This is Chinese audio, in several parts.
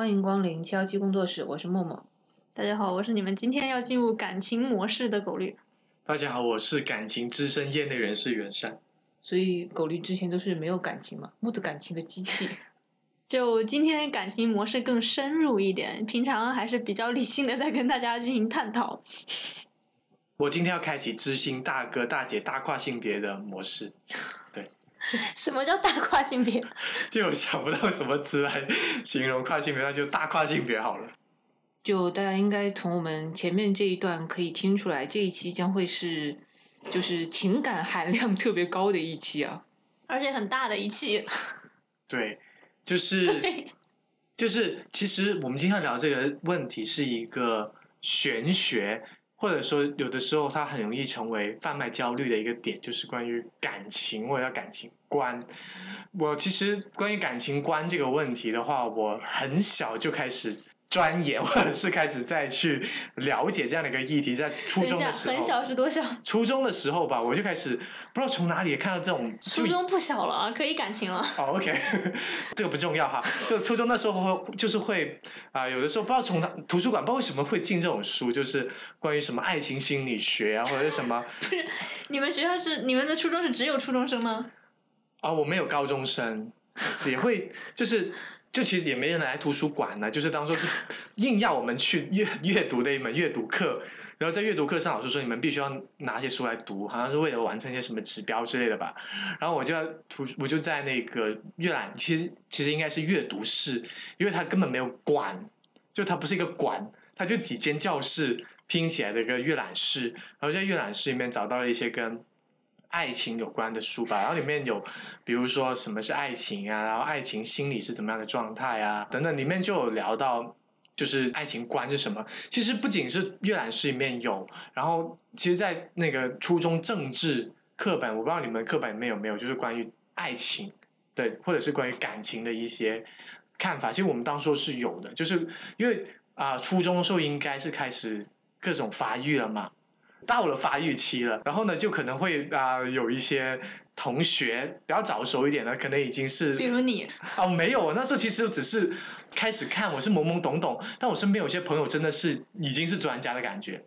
欢迎光临七幺七工作室，我是默默。大家好，我是你们今天要进入感情模式的狗绿。大家好，我是感情资深业内人士袁善。所以狗绿之前都是没有感情嘛，木的感情的机器。就今天感情模式更深入一点，平常还是比较理性的在跟大家进行探讨。我今天要开启知心大哥、大姐、大跨性别的模式。对，什么叫大跨性别？就我想不到什么词来形容跨性别，那就大跨性别好了。就大家应该从我们前面这一段可以听出来，这一期将会是就是情感含量特别高的一期啊，而且很大的一期。对，就是，就是，其实我们今天要聊这个问题是一个玄学，或者说有的时候它很容易成为贩卖焦虑的一个点，就是关于感情或者感情观。我其实关于感情观这个问题的话，我很小就开始。钻研，或者是开始再去了解这样的一个议题，在初中的时候，很小是多小？初中的时候吧，我就开始不知道从哪里看到这种就初中不小了啊，可以感情了。哦，OK，这个不重要哈。就初中那时候就是会啊、有的时候不知道从哪图书馆不知道为什么会进这种书，就是关于什么爱情心理学啊，或者是什么不是 你们学校是你们的初中是只有初中生吗？啊、我们有高中生也会就是。就其实也没人来图书馆呢，就是当做是 硬要我们去阅阅读的一门阅读课，然后在阅读课上，老师说你们必须要拿一些书来读，好像是为了完成一些什么指标之类的吧。然后我就要图，我就在那个阅览，其实其实应该是阅读室，因为它根本没有馆，就它不是一个馆，它就几间教室拼起来的一个阅览室。然后在阅览室里面找到了一些跟爱情有关的书吧，然后里面有比如说什么是爱情啊，然后爱情心理是怎么样的状态啊等等，里面就有聊到。就是爱情观是什么？其实不仅是阅览室里面有，然后其实，在那个初中政治课本，我不知道你们课本里面有没有，就是关于爱情的或者是关于感情的一些看法。其实我们当初是有的，就是因为啊、初中的时候应该是开始各种发育了嘛，到了发育期了，然后呢，就可能会啊、有一些同学比较早熟一点的，可能已经是比如你，哦，没有，我那时候其实只是开始看，我是懵懵懂懂，但我身边有些朋友真的是已经是专家的感觉。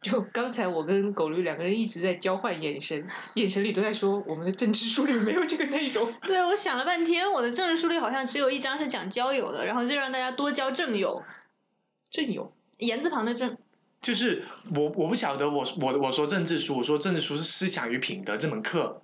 就刚才我跟狗驴两个人一直在交换眼神，眼神里都在说我们的政治书里没有这个内容。对我想了半天，我的政治书里好像只有一张是讲交友的，然后就让大家多交正友，正友言字旁的正。就是我我不晓得我我我说政治书，我说政治书是思想与品德这门课，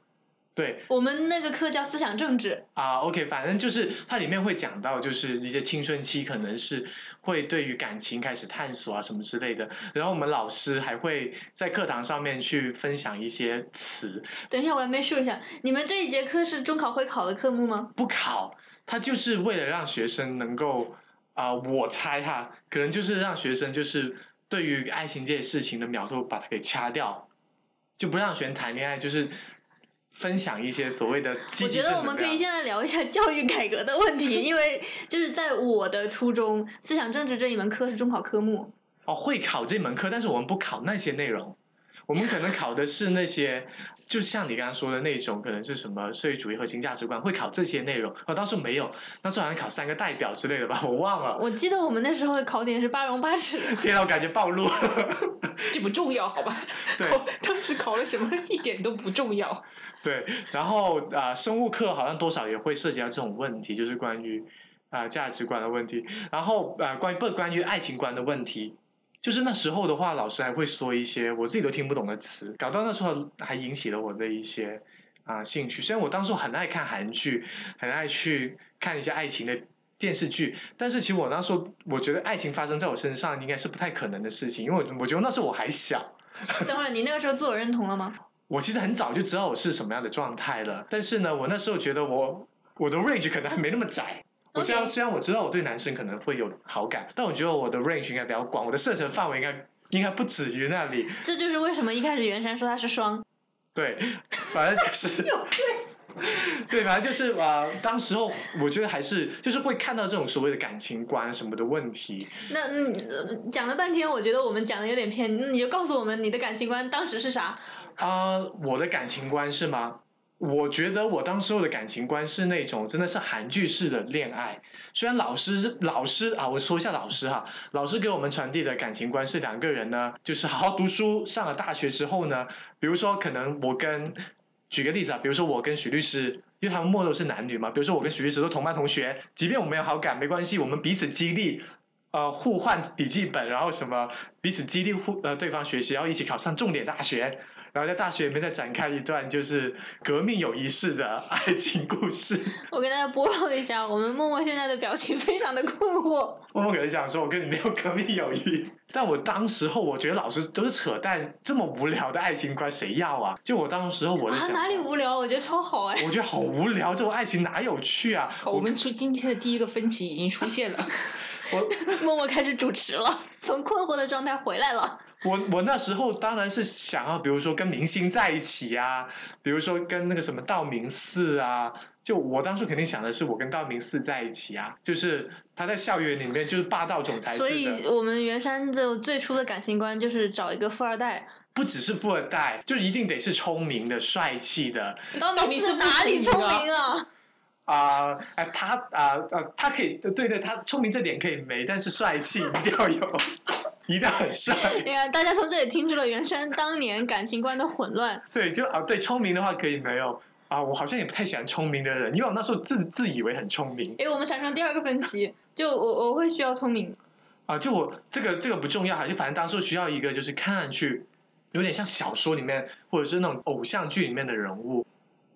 对。我们那个课叫思想政治，啊、o k 反正就是它里面会讲到，就是一些青春期可能是会对于感情开始探索啊什么之类的，然后我们老师还会在课堂上面去分享一些词，等一下，我还没说一下，你们这一节课是中考会考的科目吗？不考，它就是为了让学生能够啊、我猜哈，可能就是让学生就是对于爱情这些事情的苗头把它给掐掉，就不让学生谈恋爱，就是分享一些所谓的积我觉得我们可以现在聊一下教育改革的问题，因为就是在我的初中，思想政治这一门课是中考科目。哦，会考这门课，但是我们不考那些内容，我们可能考的是那些，就像你刚刚说的那种，可能是什么社会主义核心价值观，会考这些内容。哦，当时没有，那时候好像考三个代表之类的吧，我忘了。我记得我们那时候的考点是八荣八耻，天呐，我感觉暴露。这不重要，好吧？对当时考了什么一点都不重要。对，然后啊、呃生物课好像多少也会涉及到这种问题，就是关于啊、呃价值观的问题，然后啊、呃关于不关于爱情观的问题。就是那时候的话，老师还会说一些我自己都听不懂的词，搞到那时候还引起了我的一些啊、兴趣。虽然我当时很爱看韩剧，很爱去看一些爱情的电视剧，但是其实我那时候我觉得爱情发生在我身上应该是不太可能的事情，因为我我觉得那时候我还小，等会儿你那个时候自我认同了吗？我其实很早就知道我是什么样的状态了，但是呢，我那时候觉得我我的 range 可能还没那么窄。我虽然虽然我知道我对男生可能会有好感，但我觉得我的 range 应该比较广，我的射程范围应该应该不止于那里。这就是为什么一开始袁山说他是双。对，反正就是。对，反正就是啊、呃当时候我觉得还是就是会看到这种所谓的感情观什么的问题，那嗯，呃讲了半天，我觉得我们讲的有点偏，你就告诉我们你的感情观当时是啥？啊、我的感情观是吗？我觉得我当时候的感情观是那种真的是韩剧式的恋爱。虽然老师老师啊，我说一下老师哈，老师给我们传递的感情观是两个人呢，就是好好读书，上了大学之后呢，比如说可能我跟举个例子啊，比如说我跟许律师，因为他们末都是男女嘛，比如说我跟许律师都同班同学，即便我们有好感没关系，我们彼此激励。呃，互换笔记本，然后什么彼此激励互呃对方学习，然后一起考上重点大学。然后在大学里面再展开一段就是革命友谊式的爱情故事。我给大家播报一下，我们默默现在的表情非常的困惑。默默可能想说，我跟你没有革命友谊。但我当时候我觉得老师都是扯淡，这么无聊的爱情观谁要啊？就我当时候我的想，哪里无聊？我觉得超好哎。我觉得好无聊，这种爱情哪有趣啊？我们出今天的第一个分歧已经出现了。我 默默开始主持了，从困惑的状态回来了。我我那时候当然是想要，比如说跟明星在一起呀，比如说跟那个什么道明寺啊，就我当初肯定想的是我跟道明寺在一起啊，就是他在校园里面就是霸道总裁。所以我们袁山就最初的感情观就是找一个富二代，不只是富二代，就一定得是聪明的、帅气的。道明寺哪里聪明啊？啊，哎，他啊呃，他可以，对对，他聪明这点可以没，但是帅气一定要有，一定很帅。你看，大家从这里听出了袁山当年感情观的混乱。对，就啊，对，聪明的话可以没有啊，我好像也不太喜欢聪明的人，因为我那时候自自以为很聪明。哎，我们产生第二个分歧，就我我会需要聪明。啊，就我这个这个不重要哈，就反正当时需要一个就是看上去有点像小说里面或者是那种偶像剧里面的人物。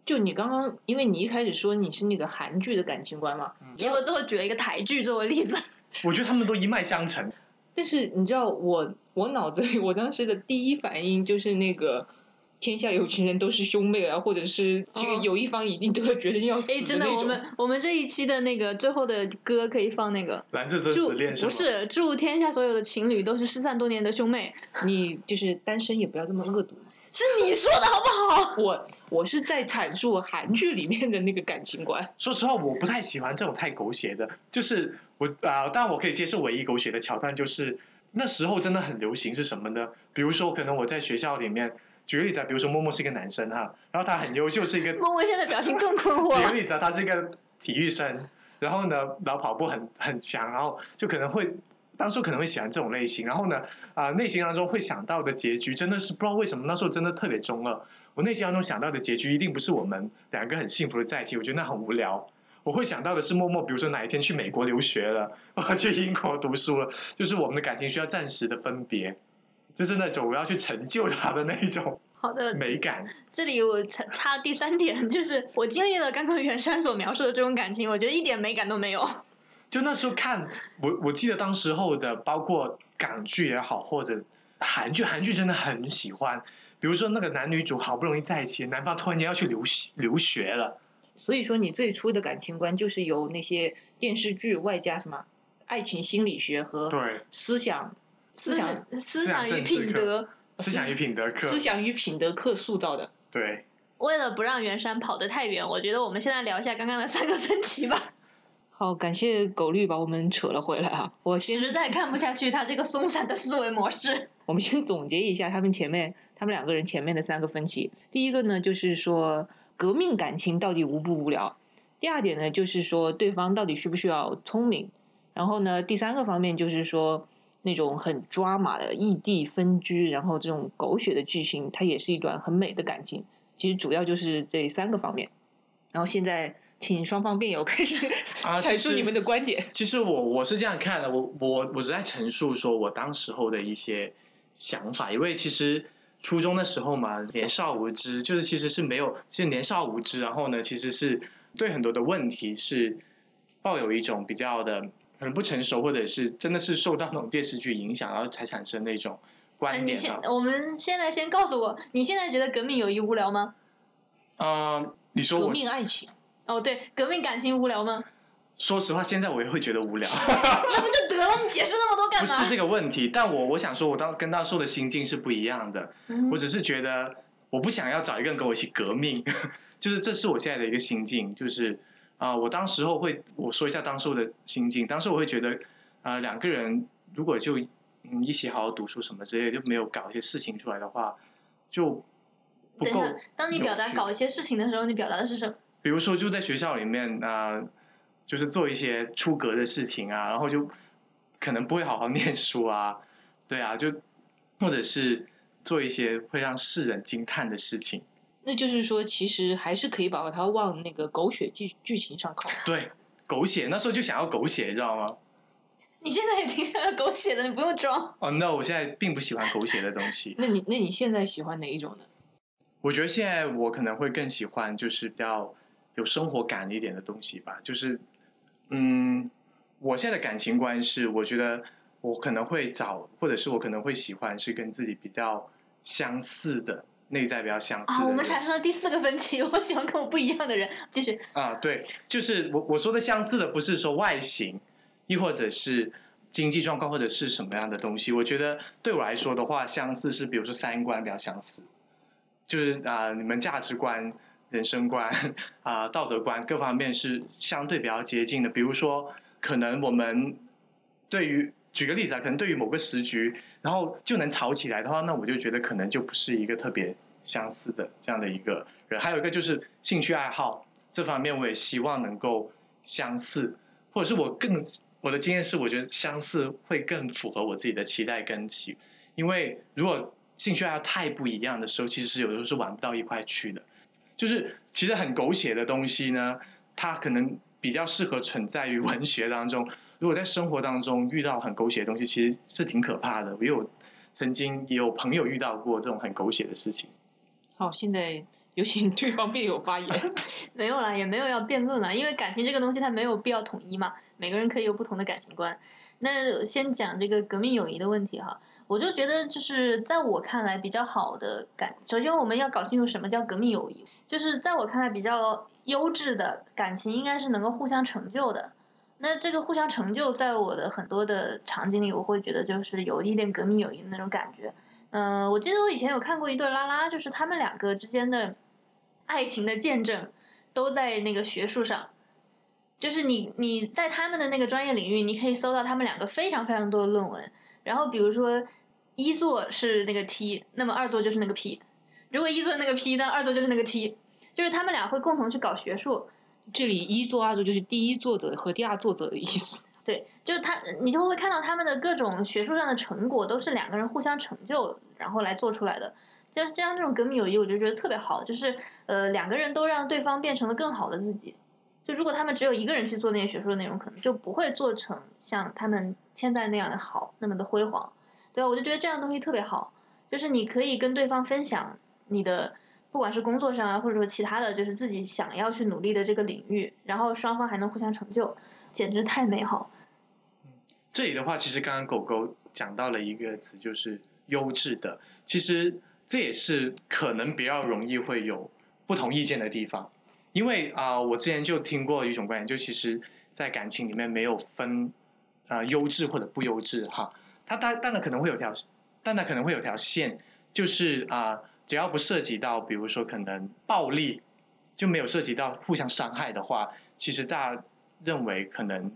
就你刚刚，因为你一开始说你是那个韩剧的感情观嘛，结果最后举了一个台剧作为例子。我觉得他们都一脉相承。但是你知道，我我脑子里我当时的第一反应就是那个天下有情人都是兄妹啊，或者是这个有一方一定都要决定要死。哎，真的，我们我们这一期的那个最后的歌可以放那个蓝色生死恋，不是祝天下所有的情侣都是失散多年的兄妹。你就是单身也不要这么恶毒。是你说的好不好？我我是在阐述韩剧里面的那个感情观。说实话，我不太喜欢这种太狗血的。就是我啊，当然我可以接受唯一狗血的桥段，就是那时候真的很流行是什么呢？比如说，可能我在学校里面，举个例子啊，比如说默默是一个男生哈，然后他很优秀，是一个默默现在表情更困惑。举个例子啊，他是一个体育生，然后呢，然后跑步很很强，然后就可能会。当初可能会喜欢这种类型，然后呢，啊，内心当中会想到的结局真的是不知道为什么那时候真的特别中二。我内心当中想到的结局一定不是我们两个很幸福的在一起，我觉得那很无聊。我会想到的是默默，比如说哪一天去美国留学了，或去英国读书了，就是我们的感情需要暂时的分别，就是那种我要去成就他的那一种好的美感。这里我插插第三点，就是我经历了刚刚袁山所描述的这种感情，我觉得一点美感都没有。就那时候看我，我记得当时候的，包括港剧也好，或者韩剧，韩剧真的很喜欢。比如说那个男女主好不容易在一起，男方突然间要去留留学了。所以说，你最初的感情观就是由那些电视剧外加什么爱情心理学和对思想思想思想与品德思想与品德课思想与品德课塑造的。对。为了不让袁山跑得太远，我觉得我们现在聊一下刚刚的三个分歧吧。好，感谢狗绿把我们扯了回来啊！我实在看不下去他这个松散的思维模式。我们先总结一下他们前面他们两个人前面的三个分歧。第一个呢，就是说革命感情到底无不无聊；第二点呢，就是说对方到底需不需要聪明；然后呢，第三个方面就是说那种很抓马的异地分居，然后这种狗血的剧情，它也是一段很美的感情。其实主要就是这三个方面。然后现在。请双方辩友开始 阐述你们的观点。其实我我是这样看的，我我我是在陈述说我当时候的一些想法，因为其实初中的时候嘛，年少无知，就是其实是没有，就年少无知，然后呢，其实是对很多的问题是抱有一种比较的很不成熟，或者是真的是受到那种电视剧影响，然后才产生那种观点。我们现在先告诉我，你现在觉得革命友谊无聊吗？啊，你说革命爱情。哦，对，革命感情无聊吗？说实话，现在我也会觉得无聊。那不就得了？你解释那么多干嘛？不是这个问题，但我我想说，我当跟当时的心境是不一样的。我只是觉得，我不想要找一个人跟我一起革命，就是这是我现在的一个心境。就是啊，我当时候会我说一下当时的心境。当时我会觉得，啊，两个人如果就嗯一起好好读书什么之类，就没有搞一些事情出来的话，就不够等一下，当你表达搞一些事情的时候，你表达的是什么？比如说就在学校里面啊、呃就是做一些出格的事情啊，然后就可能不会好好念书啊，对啊，就或者是做一些会让世人惊叹的事情。那就是说，其实还是可以把它往那个狗血剧剧情上靠。对，狗血，那时候就想要狗血，你知道吗？你现在也挺想要狗血的，你不用装。哦、no，我现在并不喜欢狗血的东西。那你那你现在喜欢哪一种呢？我觉得现在我可能会更喜欢就是比较有生活感一点的东西吧。就是，嗯，我现在的感情观是，我觉得我可能会找，或者是我可能会喜欢是跟自己比较相似的，内在比较相似啊，我们产生了第四个分歧，我喜欢跟我不一样的人。继续，啊，对，就是我我说的相似的，不是说外形，亦或者是经济状况，或者是什么样的东西。我觉得对我来说的话，相似是比如说三观比较相似，就是啊、你们价值观、人生观啊、道德观各方面是相对比较接近的。比如说，可能我们对于举个例子啊，可能对于某个时局，然后就能吵起来的话，那我就觉得可能就不是一个特别相似的这样的一个人。还有一个就是兴趣爱好这方面，我也希望能够相似，或者是我更我的经验是，我觉得相似会更符合我自己的期待跟喜，因为如果兴趣爱好太不一样的时候，其实是有的时候是玩不到一块去的。就是其实很狗血的东西呢，它可能比较适合存在于文学当中。如果在生活当中遇到很狗血的东西，其实是挺可怕的。我有曾经也有朋友遇到过这种很狗血的事情。好，现在 有请对方辩友发言。没有啦，也没有要辩论啦，因为感情这个东西它没有必要统一嘛，每个人可以有不同的感情观。那先讲这个革命友谊的问题哈，我就觉得就是在我看来比较好的感，首先我们要搞清楚什么叫革命友谊，就是在我看来比较优质的感情应该是能够互相成就的。那这个互相成就，在我的很多的场景里，我会觉得就是有一点革命友谊的那种感觉。嗯、我记得我以前有看过一对拉拉，就是他们两个之间的爱情的见证都在那个学术上，就是你你在他们的那个专业领域，你可以搜到他们两个非常非常多的论文。然后比如说一座是那个 T，那么二座就是那个 P。如果一座那个 P，那二座就是那个 T，就是他们俩会共同去搞学术。这里一作二作就是第一作者和第二作者的意思。对，就是他，你就会看到他们的各种学术上的成果都是两个人互相成就，然后来做出来的。就是这样，这种革命友谊，我就觉得特别好，就是呃，两个人都让对方变成了更好的自己。就如果他们只有一个人去做那些学术的内容，可能就不会做成像他们现在那样的好，那么的辉煌。对吧？我就觉得这样的东西特别好，就是你可以跟对方分享你的，不管是工作上啊，或者说其他的，就是自己想要去努力的这个领域，然后双方还能互相成就，简直太美好。这里的话，其实刚刚狗狗讲到了一个词，就是优质的。其实这也是可能比较容易会有不同意见的地方，因为啊、我之前就听过一种观点，就其实，在感情里面没有分啊、优质或者不优质哈，它当当然可能会有条，当然可能会有条线，就是啊、只要不涉及到，比如说可能暴力，就没有涉及到互相伤害的话，其实大家认为可能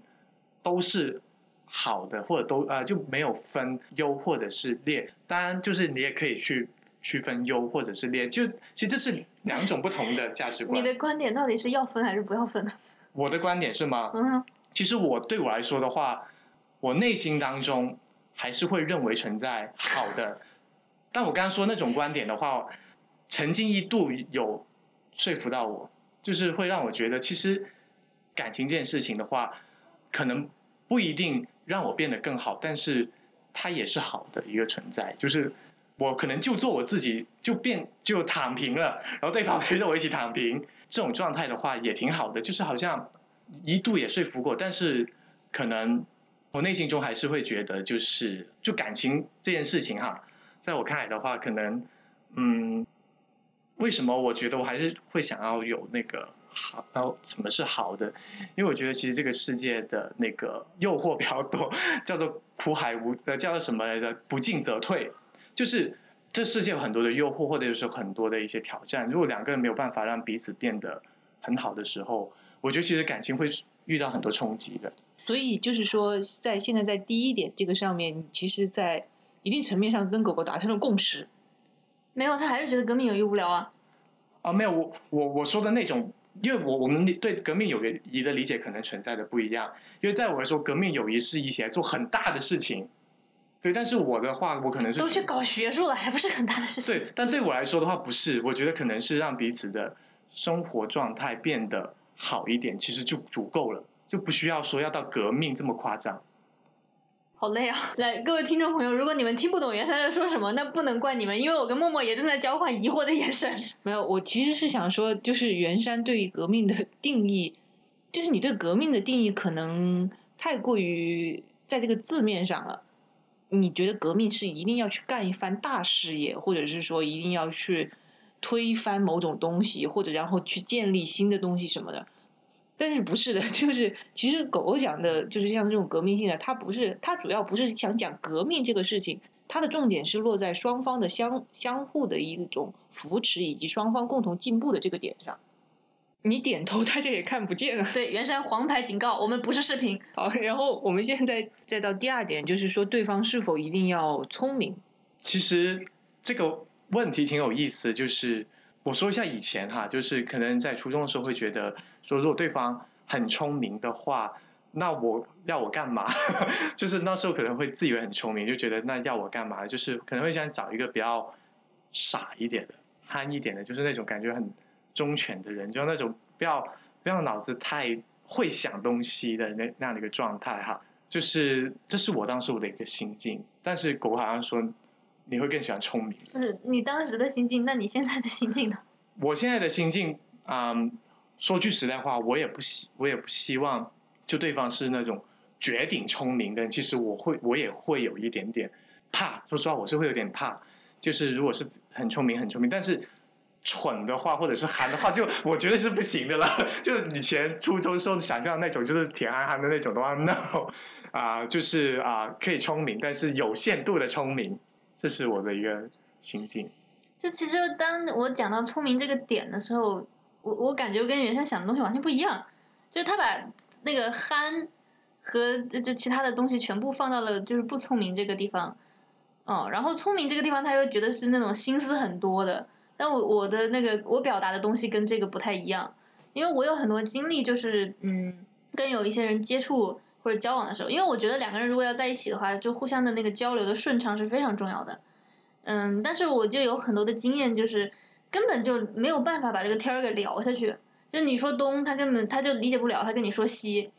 都是好的，或者都呃就没有分优或者是劣。当然，就是你也可以去区分优或者是劣，就其实这是两种不同的价值观。你的观点到底是要分还是不要分呢？我的观点是吗？嗯，其实我对我来说的话，我内心当中还是会认为存在好的。但我刚刚说那种观点的话，曾经一度有说服到我，就是会让我觉得，其实感情这件事情的话，可能不一定让我变得更好，但是它也是好的一个存在。就是我可能就做我自己，就变就躺平了，然后对方 陪着我一起躺平，这种状态的话也挺好的。就是好像一度也说服过，但是可能我内心中还是会觉得，就是就感情这件事情哈，在我看来的话，可能嗯，为什么我觉得我还是会想要有那个好，然后什么是好的？因为我觉得其实这个世界的那个诱惑比较多，叫做苦海无呃叫做什么来着？不进则退，就是这世界有很多的诱惑，或者是很多的一些挑战。如果两个人没有办法让彼此变得很好的时候，我觉得其实感情会遇到很多冲击的。所以就是说，在现在在第一点这个上面，其实，在一定层面上跟狗狗达成了共识。没有，他还是觉得革命友谊无聊啊。啊，没有，我我我说的那种，因为我我们对革命友谊的理解可能存在的不一样。因为在我来说，革命友谊是一起来做很大的事情，对。但是我的话，我可能是都去搞学术了，还不是很大的事情。对，但对我来说的话，不是。我觉得可能是让彼此的生活状态变得好一点，其实就足够了，就不需要说要到革命这么夸张。好累啊！来，各位听众朋友，如果你们听不懂袁山在说什么，那不能怪你们，因为我跟默默也正在交换疑惑的眼神。没有，我其实是想说，就是袁山对于革命的定义，就是你对革命的定义可能太过于在这个字面上了。你觉得革命是一定要去干一番大事业，或者是说一定要去推翻某种东西，或者然后去建立新的东西什么的？但是不是的，就是其实狗狗讲的，就是像这种革命性的，它不是，它主要不是想讲革命这个事情，它的重点是落在双方的相相互的一种扶持以及双方共同进步的这个点上。你点头，大家也看不见了。对，袁山黄牌警告，我们不是视频。好，然后我们现在再到第二点，就是说对方是否一定要聪明。其实这个问题挺有意思的，就是。我说一下以前哈，就是可能在初中的时候会觉得说，如果对方很聪明的话，那我要我干嘛？就是那时候可能会自以为很聪明，就觉得那要我干嘛？就是可能会想找一个比较傻一点的、憨一点的，就是那种感觉很忠犬的人，就那种不要不要脑子太会想东西的那那样的一个状态哈。就是这是我当时我的一个心境，但是狗好像说。你会更喜欢聪明？不是你当时的心境，那你现在的心境呢？我现在的心境，嗯，说句实在话，我也不希，我也不希望，就对方是那种绝顶聪明的。其实我会，我也会有一点点怕。说实话，我是会有点怕。就是如果是很聪明，很聪明，但是蠢的话，或者是憨的话，就我觉得是不行的了。就以前初中时候想象的那种，就是铁憨憨的那种的话，no，啊，就是啊，可以聪明，但是有限度的聪明。这是我的一个心境。就其实当我讲到聪明这个点的时候，我我感觉跟原先想的东西完全不一样。就是他把那个憨和就其他的东西全部放到了就是不聪明这个地方，哦，然后聪明这个地方他又觉得是那种心思很多的。但我我的那个我表达的东西跟这个不太一样，因为我有很多经历，就是嗯，跟有一些人接触。或者交往的时候，因为我觉得两个人如果要在一起的话，就互相的那个交流的顺畅是非常重要的。嗯，但是我就有很多的经验，就是根本就没有办法把这个天儿给聊下去。就你说东，他根本他就理解不了，他跟你说西，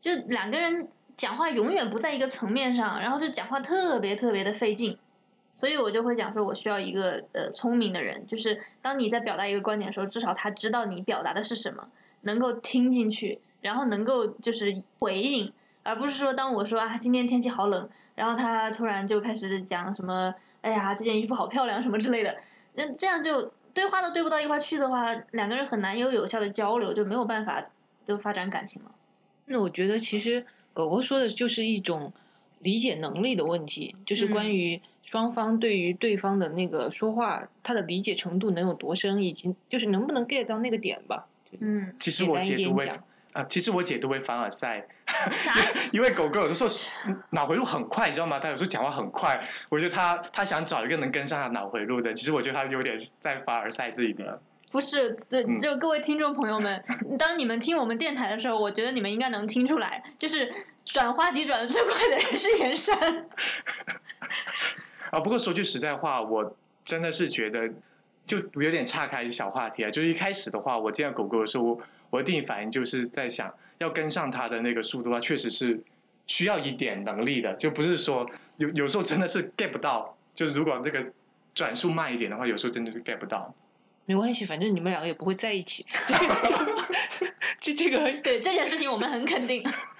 就两个人讲话永远不在一个层面上，然后就讲话特别特别的费劲。所以我就会讲说，我需要一个呃聪明的人，就是当你在表达一个观点的时候，至少他知道你表达的是什么，能够听进去，然后能够就是回应。而不是说，当我说啊，今天天气好冷，然后他突然就开始讲什么，哎呀，这件衣服好漂亮什么之类的，那这样就对话都对不到一块去的话，两个人很难有有效的交流，就没有办法就发展感情了。那我觉得其实狗狗说的就是一种理解能力的问题，就是关于双方对于对方的那个说话，他的理解程度能有多深，以及就是能不能 get 到那个点吧。嗯，其实我解读为啊，其实我解读为凡尔赛。因为狗狗有的时候脑回路很快，你知道吗？它有时候讲话很快，我觉得它它想找一个能跟上它脑回路的。其实我觉得它有点在凡尔赛自己的。不是，对，就各位听众朋友们，当你们听我们电台的时候，我觉得你们应该能听出来，就是转话题转的最快的人是袁山。啊，不过说句实在话，我真的是觉得就有点岔开小话题啊。就是一开始的话，我见到狗狗的时候，我的第一反应就是在想。要跟上它的那个速度啊，确实是需要一点能力的，就不是说有有时候真的是 get 不到，就是如果这个转速慢一点的话，有时候真的是 get 不到。没关系，反正你们两个也不会在一起。这这个对这件事情我们很肯定。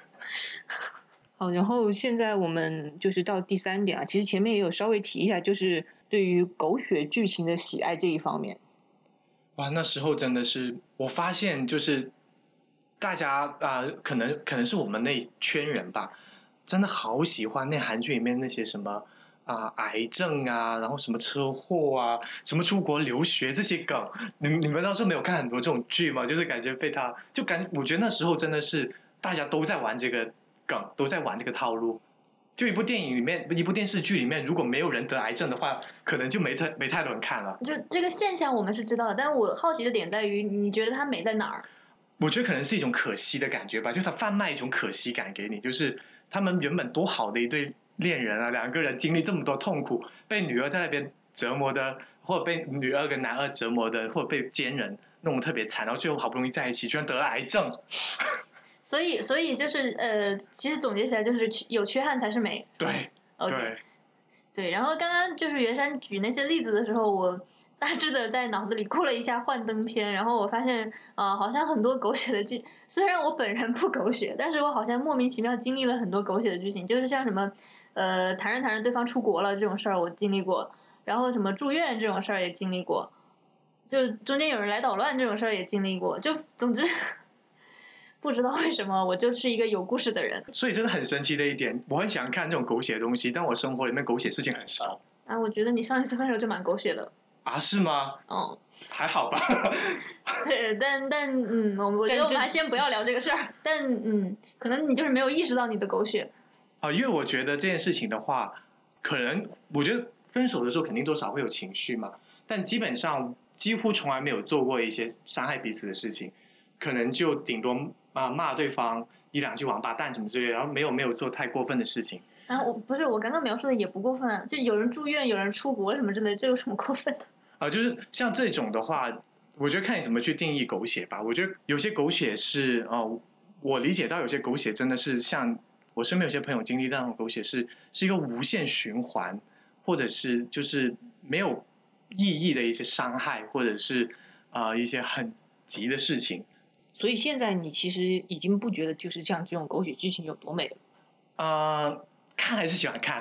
好，然后现在我们就是到第三点啊，其实前面也有稍微提一下，就是对于狗血剧情的喜爱这一方面。哇，那时候真的是我发现就是。大家啊，可能可能是我们那圈人吧，真的好喜欢那韩剧里面那些什么啊癌症啊，然后什么车祸啊，什么出国留学这些梗。你你们当时没有看很多这种剧吗？就是感觉被他，就感我觉得那时候真的是大家都在玩这个梗，都在玩这个套路。就一部电影里面，一部电视剧里面，如果没有人得癌症的话，可能就没太没太多人看了。就这个现象我们是知道的，但是我好奇的点在于，你觉得它美在哪儿？我觉得可能是一种可惜的感觉吧，就是他贩卖一种可惜感给你，就是他们原本多好的一对恋人啊，两个人经历这么多痛苦，被女儿在那边折磨的，或者被女二跟男二折磨的，或者被奸人弄得特别惨，然后最后好不容易在一起，居然得了癌症。所以，所以就是呃，其实总结起来就是有缺憾才是美。对 OK，对，对。然后刚刚就是袁山举那些例子的时候，我 大致的在脑子里过了一下幻灯片，然后我发现啊、呃好像很多狗血的剧，虽然我本人不狗血，但是我好像莫名其妙经历了很多狗血的剧情，就是像什么呃谈着谈着对方出国了这种事儿我经历过，然后什么住院这种事儿也经历过，就中间有人来捣乱这种事儿也经历过，就总之不知道为什么我就是一个有故事的人所以真的很神奇的一点，我很喜欢看这种狗血的东西，但我生活里面狗血事情很少啊！我觉得你上一次分手就蛮狗血的，啊，是吗？嗯。还好吧。对，但但嗯，我我觉得我们还先不要聊这个事儿。但嗯，可能你就是没有意识到你的狗血。啊，因为我觉得这件事情的话，可能我觉得分手的时候肯定多少会有情绪嘛，但基本上几乎从来没有做过一些伤害彼此的事情，可能就顶多啊骂对方一两句王八蛋什么之类的，然后没有没有做太过分的事情。然后我不是我刚刚描述的也不过分啊，就有人住院，有人出国什么之类，这有什么过分的？啊，就是像这种的话，我觉得看你怎么去定义狗血吧。我觉得有些狗血是哦、我理解到有些狗血真的是像我身边有些朋友经历到那种狗血是是一个无限循环，或者是就是没有意义的一些伤害，或者是啊、呃一些很急的事情。所以现在你其实已经不觉得就是像这种狗血剧情有多美了。呃，看还是喜欢看，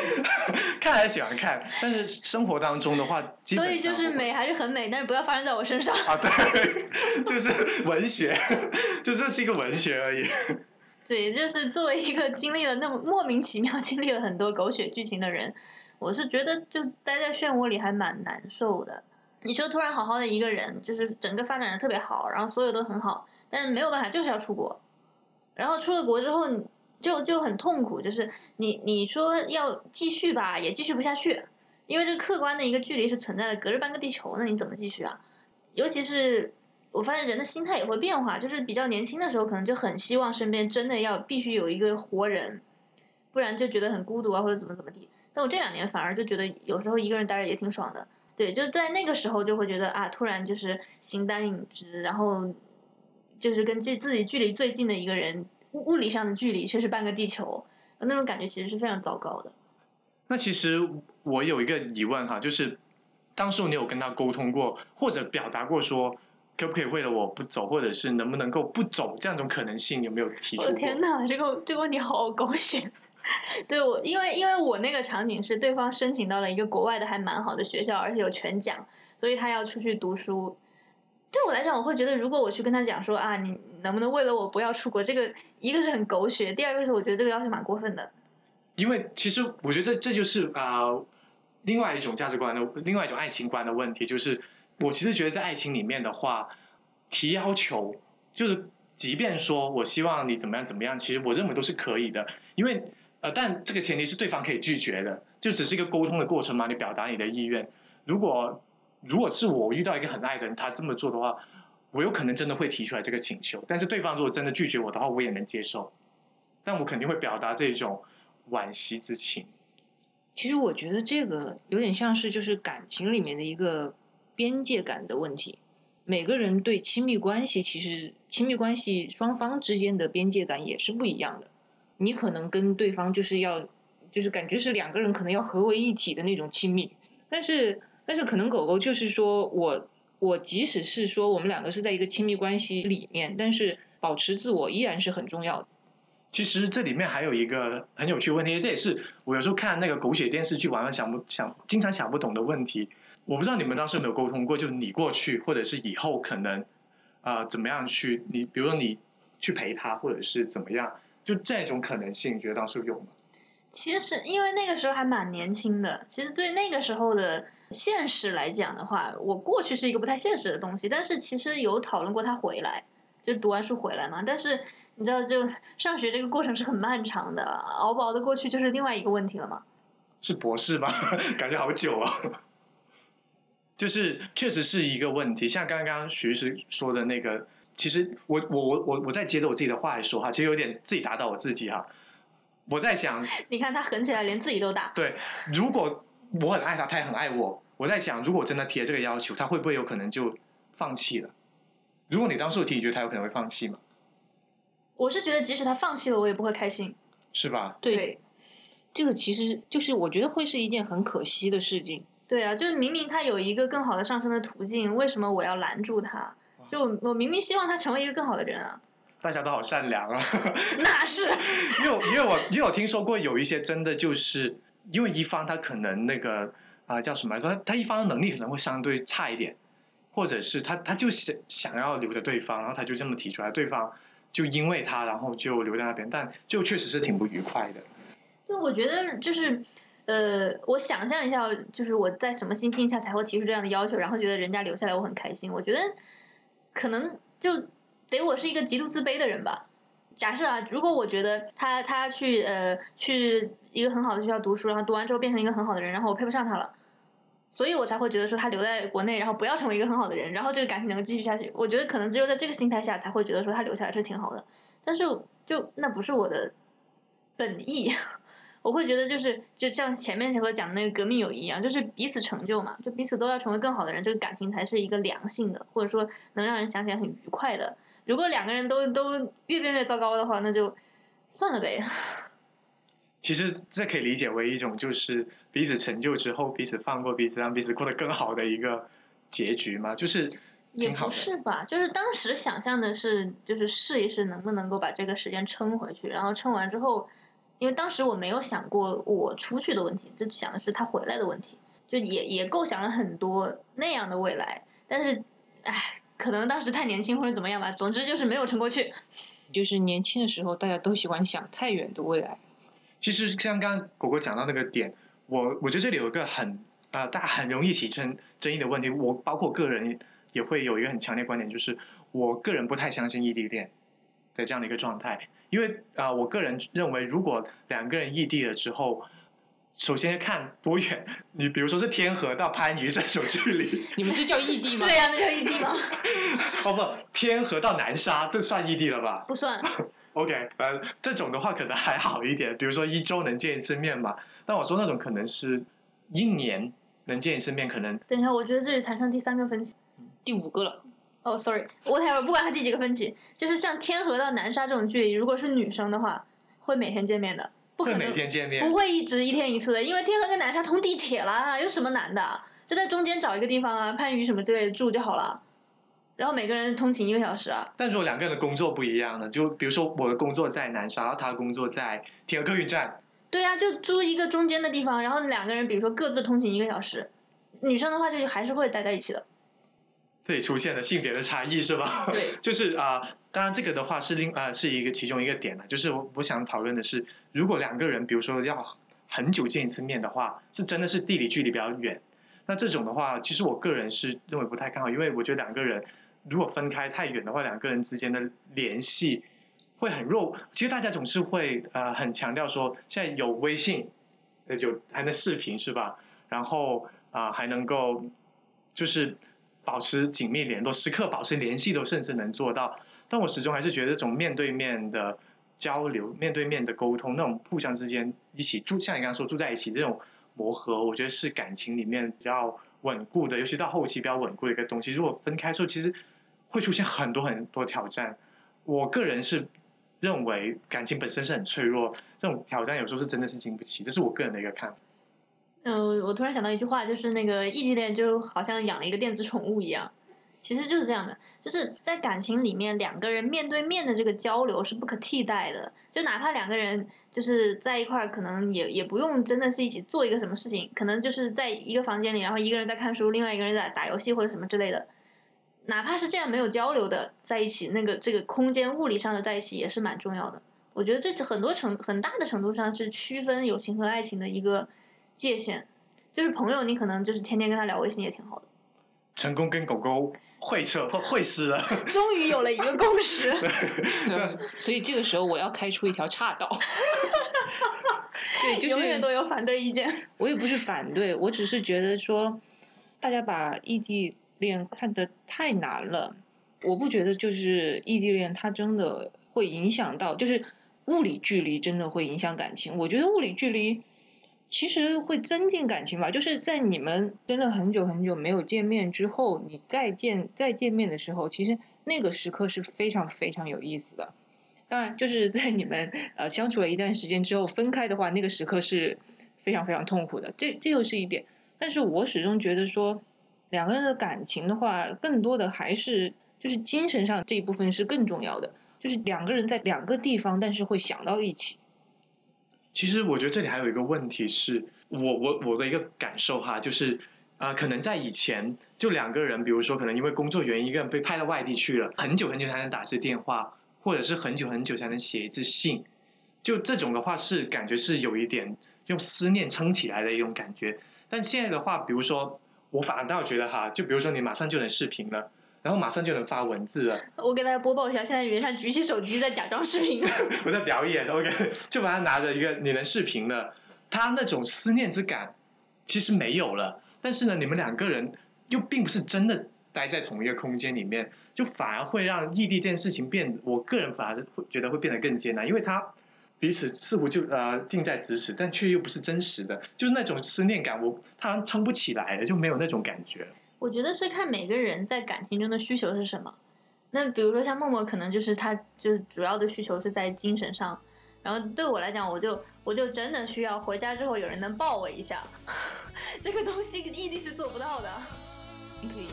看还是喜欢看，但是生活当中的话，所以就是美还是很美，但是不要发生在我身上。啊，对，就是文学，就这是一个文学而已。对，就是作为一个经历了那么莫名其妙经历了很多狗血剧情的人，我是觉得就待在漩涡里还蛮难受的。你说突然好好的一个人，就是整个发展的特别好，然后所有都很好，但是没有办法，就是要出国。然后出了国之后，就就很痛苦，就是你你说要继续吧，也继续不下去，因为这客观的一个距离是存在的，隔着半个地球，那你怎么继续啊？尤其是我发现人的心态也会变化，就是比较年轻的时候，可能就很希望身边真的要必须有一个活人，不然就觉得很孤独啊，或者怎么怎么地。但我这两年反而就觉得有时候一个人待着也挺爽的，对，就在那个时候就会觉得啊，突然就是形单影只，然后就是跟自自己距离最近的一个人，物物理上的距离却是半个地球，那种感觉其实是非常糟糕的。那其实我有一个疑问哈，就是当时你有跟他沟通过，或者表达过说，可不可以为了我不走，或者是能不能够不走这样一种可能性，有没有提出我的？天呐，这个这个问题好狗血。对我，因为因为我那个场景是对方申请到了一个国外的还蛮好的学校，而且有全奖，所以他要出去读书。对我来讲，我会觉得，如果我去跟他讲说啊，你能不能为了我不要出国，这个一个是很狗血，第二个是我觉得这个要求蛮过分的。因为其实我觉得这这就是啊、另外一种价值观的，另外一种爱情观的问题，就是我其实觉得在爱情里面的话，提要求就是，即便说我希望你怎么样怎么样，其实我认为都是可以的，因为呃，但这个前提是对方可以拒绝的，就只是一个沟通的过程嘛，你表达你的意愿。如果如果是我遇到一个很爱的人，他这么做的话，我有可能真的会提出来这个请求，但是对方如果真的拒绝我的话，我也能接受，但我肯定会表达这种惋惜之情。其实我觉得这个有点像是就是感情里面的一个边界感的问题。每个人对亲密关系，其实亲密关系双方之间的边界感也是不一样的。你可能跟对方就是要，就是感觉是两个人可能要合为一体的那种亲密，但是但是可能狗狗就是说我我即使是说我们两个是在一个亲密关系里面，但是保持自我依然是很重要的。其实这里面还有一个很有趣的问题，这也是我有时候看那个狗血电视剧，晚上想不想经常想不懂的问题。我不知道你们当时有没有沟通过，就你过去或者是以后可能啊、怎么样去你，比如说你去陪他，或者是怎么样，就这种可能性，你觉得当时有吗？其实因为那个时候还蛮年轻的，其实对那个时候的现实来讲的话，我过去是一个不太现实的东西，但是其实有讨论过他回来，就读完书回来嘛。但是你知道，就上学这个过程是很漫长的，熬不熬得过去就是另外一个问题了嘛。是博士吗？感觉好久啊。就是确实是一个问题，像刚刚徐律师说的那个，其实我我我我我再接着我自己的话来说哈，其实有点自己打倒我自己哈。我在想，你看他狠起来连自己都打。对，如果我很爱他，他也很爱我，我在想，如果真的提了这个要求，他会不会有可能就放弃了？如果你当初提，你觉得他有可能会放弃吗？我是觉得，即使他放弃了，我也不会开心。是吧？对，这个其实就是我觉得会是一件很可惜的事情。对啊，就是明明他有一个更好的上升的途径，为什么我要拦住他？就我我明明希望他成为一个更好的人啊。大家都好善良啊。那是。因 为因为我因为我听说过有一些真的就是因为一方他可能那个啊叫什么来着？他他一方的能力可能会相对差一点，或者是他他就想想要留着对方，然后他就这么提出来，对方就因为他然后就留在那边，但就确实是挺不愉快的。就我觉得就是。呃，我想象一下，就是我在什么心境下才会提出这样的要求，然后觉得人家留下来我很开心。我觉得可能就得我是一个极度自卑的人吧。假设啊，如果我觉得他他去呃去一个很好的学校读书，然后读完之后变成一个很好的人，然后我配不上他了，所以我才会觉得说他留在国内，然后不要成为一个很好的人，然后这个感情能够继续下去。我觉得可能只有在这个心态下才会觉得说他留下来是挺好的，但是就那不是我的本意。我会觉得就是，就像前面前和讲的那个革命友谊一样，就是彼此成就嘛，就彼此都要成为更好的人，这个感情才是一个良性的，或者说能让人想起来很愉快的。如果两个人都都越变越糟糕的话，那就算了呗。其实这可以理解为一种就是彼此成就之后，彼此放过彼此，让彼此过得更好的一个结局嘛，就是也不是吧？就是当时想象的是，就是试一试能不能够把这个时间撑回去，然后撑完之后。因为当时我没有想过我出去的问题，就想的是他回来的问题，就也也构想了很多那样的未来。但是，唉，可能当时太年轻或者怎么样吧，总之就是没有撑过去。就是年轻的时候，大家都喜欢想太远的未来。其实像刚刚果果讲到那个点，我我觉得这里有一个很啊，大家很容易起争争议的问题。我包括个人也会有一个很强烈观点，就是我个人不太相信异地恋的这样的一个状态。因为啊，我个人认为，如果两个人异地了之后，首先看多远。你比如说是天河到番禺这种距离，你们是叫异地吗？对呀，那叫异地吗？哦不，天河到南沙，这算异地了吧？不算。OK，呃，这种的话可能还好一点，比如说一周能见一次面嘛。但我说那种可能是一年能见一次面，可能。等一下，我觉得这里产生第三个分歧，第五个了。哦，sorry，whatever，不管他第几个分歧，就是像天河到南沙这种距离，如果是女生的话，会每天见面的，不可能每天见面，不会一直一天一次的，因为天河跟南沙通地铁啦，有什么难的？就在中间找一个地方啊，番禺什么之类的住就好了，然后每个人通勤一个小时啊。但如果两个人的工作不一样呢？就比如说我的工作在南沙，然后他的工作在天河客运站。对呀，就租一个中间的地方，然后两个人比如说各自通勤一个小时，女生的话就还是会待在一起的。这里出现了性别的差异是吧？对，就是啊，当然这个的话是另啊是一个其中一个点了，就是我我想讨论的是，如果两个人比如说要很久见一次面的话，是真的是地理距离比较远，那这种的话，其实我个人是认为不太看好，因为我觉得两个人如果分开太远的话，两个人之间的联系会很弱。其实大家总是会呃很强调说，现在有微信，有还能视频是吧？然后啊还能够就是。保持紧密联络，时刻保持联系都甚至能做到。但我始终还是觉得这种面对面的交流、面对面的沟通，那种互相之间一起住，像你刚刚说住在一起这种磨合，我觉得是感情里面比较稳固的，尤其到后期比较稳固的一个东西。如果分开之后，其实会出现很多很多挑战。我个人是认为感情本身是很脆弱，这种挑战有时候是真的是经不起，这是我个人的一个看法。嗯，我突然想到一句话，就是那个异地恋就好像养了一个电子宠物一样，其实就是这样的，就是在感情里面，两个人面对面的这个交流是不可替代的。就哪怕两个人就是在一块儿，可能也也不用真的是一起做一个什么事情，可能就是在一个房间里，然后一个人在看书，另外一个人在打游戏或者什么之类的。哪怕是这样没有交流的在一起，那个这个空间物理上的在一起也是蛮重要的。我觉得这很多程很大的程度上是区分友情和爱情的一个。界限，就是朋友，你可能就是天天跟他聊微信也挺好的。成功跟狗狗会扯会会师了。终于有了一个共识。对所以这个时候我要开出一条岔道。对，就是永远都有反对意见。我也不是反对，我只是觉得说，大家把异地恋看得太难了。我不觉得就是异地恋，它真的会影响到，就是物理距离真的会影响感情。我觉得物理距离其实会增进感情吧，就是在你们真的很久很久没有见面之后，你再见再见面的时候，其实那个时刻是非常非常有意思的。当然，就是在你们呃相处了一段时间之后分开的话，那个时刻是非常非常痛苦的。这这又是一点。但是我始终觉得说，两个人的感情的话，更多的还是就是精神上这一部分是更重要的。就是两个人在两个地方，但是会想到一起。其实我觉得这里还有一个问题是，我我我的一个感受哈，就是啊、可能在以前就两个人，比如说可能因为工作原因，一个人被派到外地去了，很久很久才能打一次电话，或者是很久很久才能写一次信，就这种的话是感觉是有一点用思念撑起来的一种感觉。但现在的话，比如说我反倒觉得哈，就比如说你马上就能视频了，然后马上就能发文字了，我给大家播报一下，现在袁善举起手机在假装视频。我在表演，OK，就把他拿着一个你能视频了，他那种思念之感其实没有了。但是呢，你们两个人又并不是真的待在同一个空间里面，就反而会让异地这件事情变，我个人反而会觉得会变得更艰难，因为他彼此似乎就呃近在咫尺，但却又不是真实的，就是那种思念感，我他撑不起来了，就没有那种感觉了。我觉得是看每个人在感情中的需求是什么。那比如说像默默，可能就是他就是主要的需求是在精神上，然后对我来讲，我就我就真的需要回家之后有人能抱我一下，这个东西异地是做不到的。你可以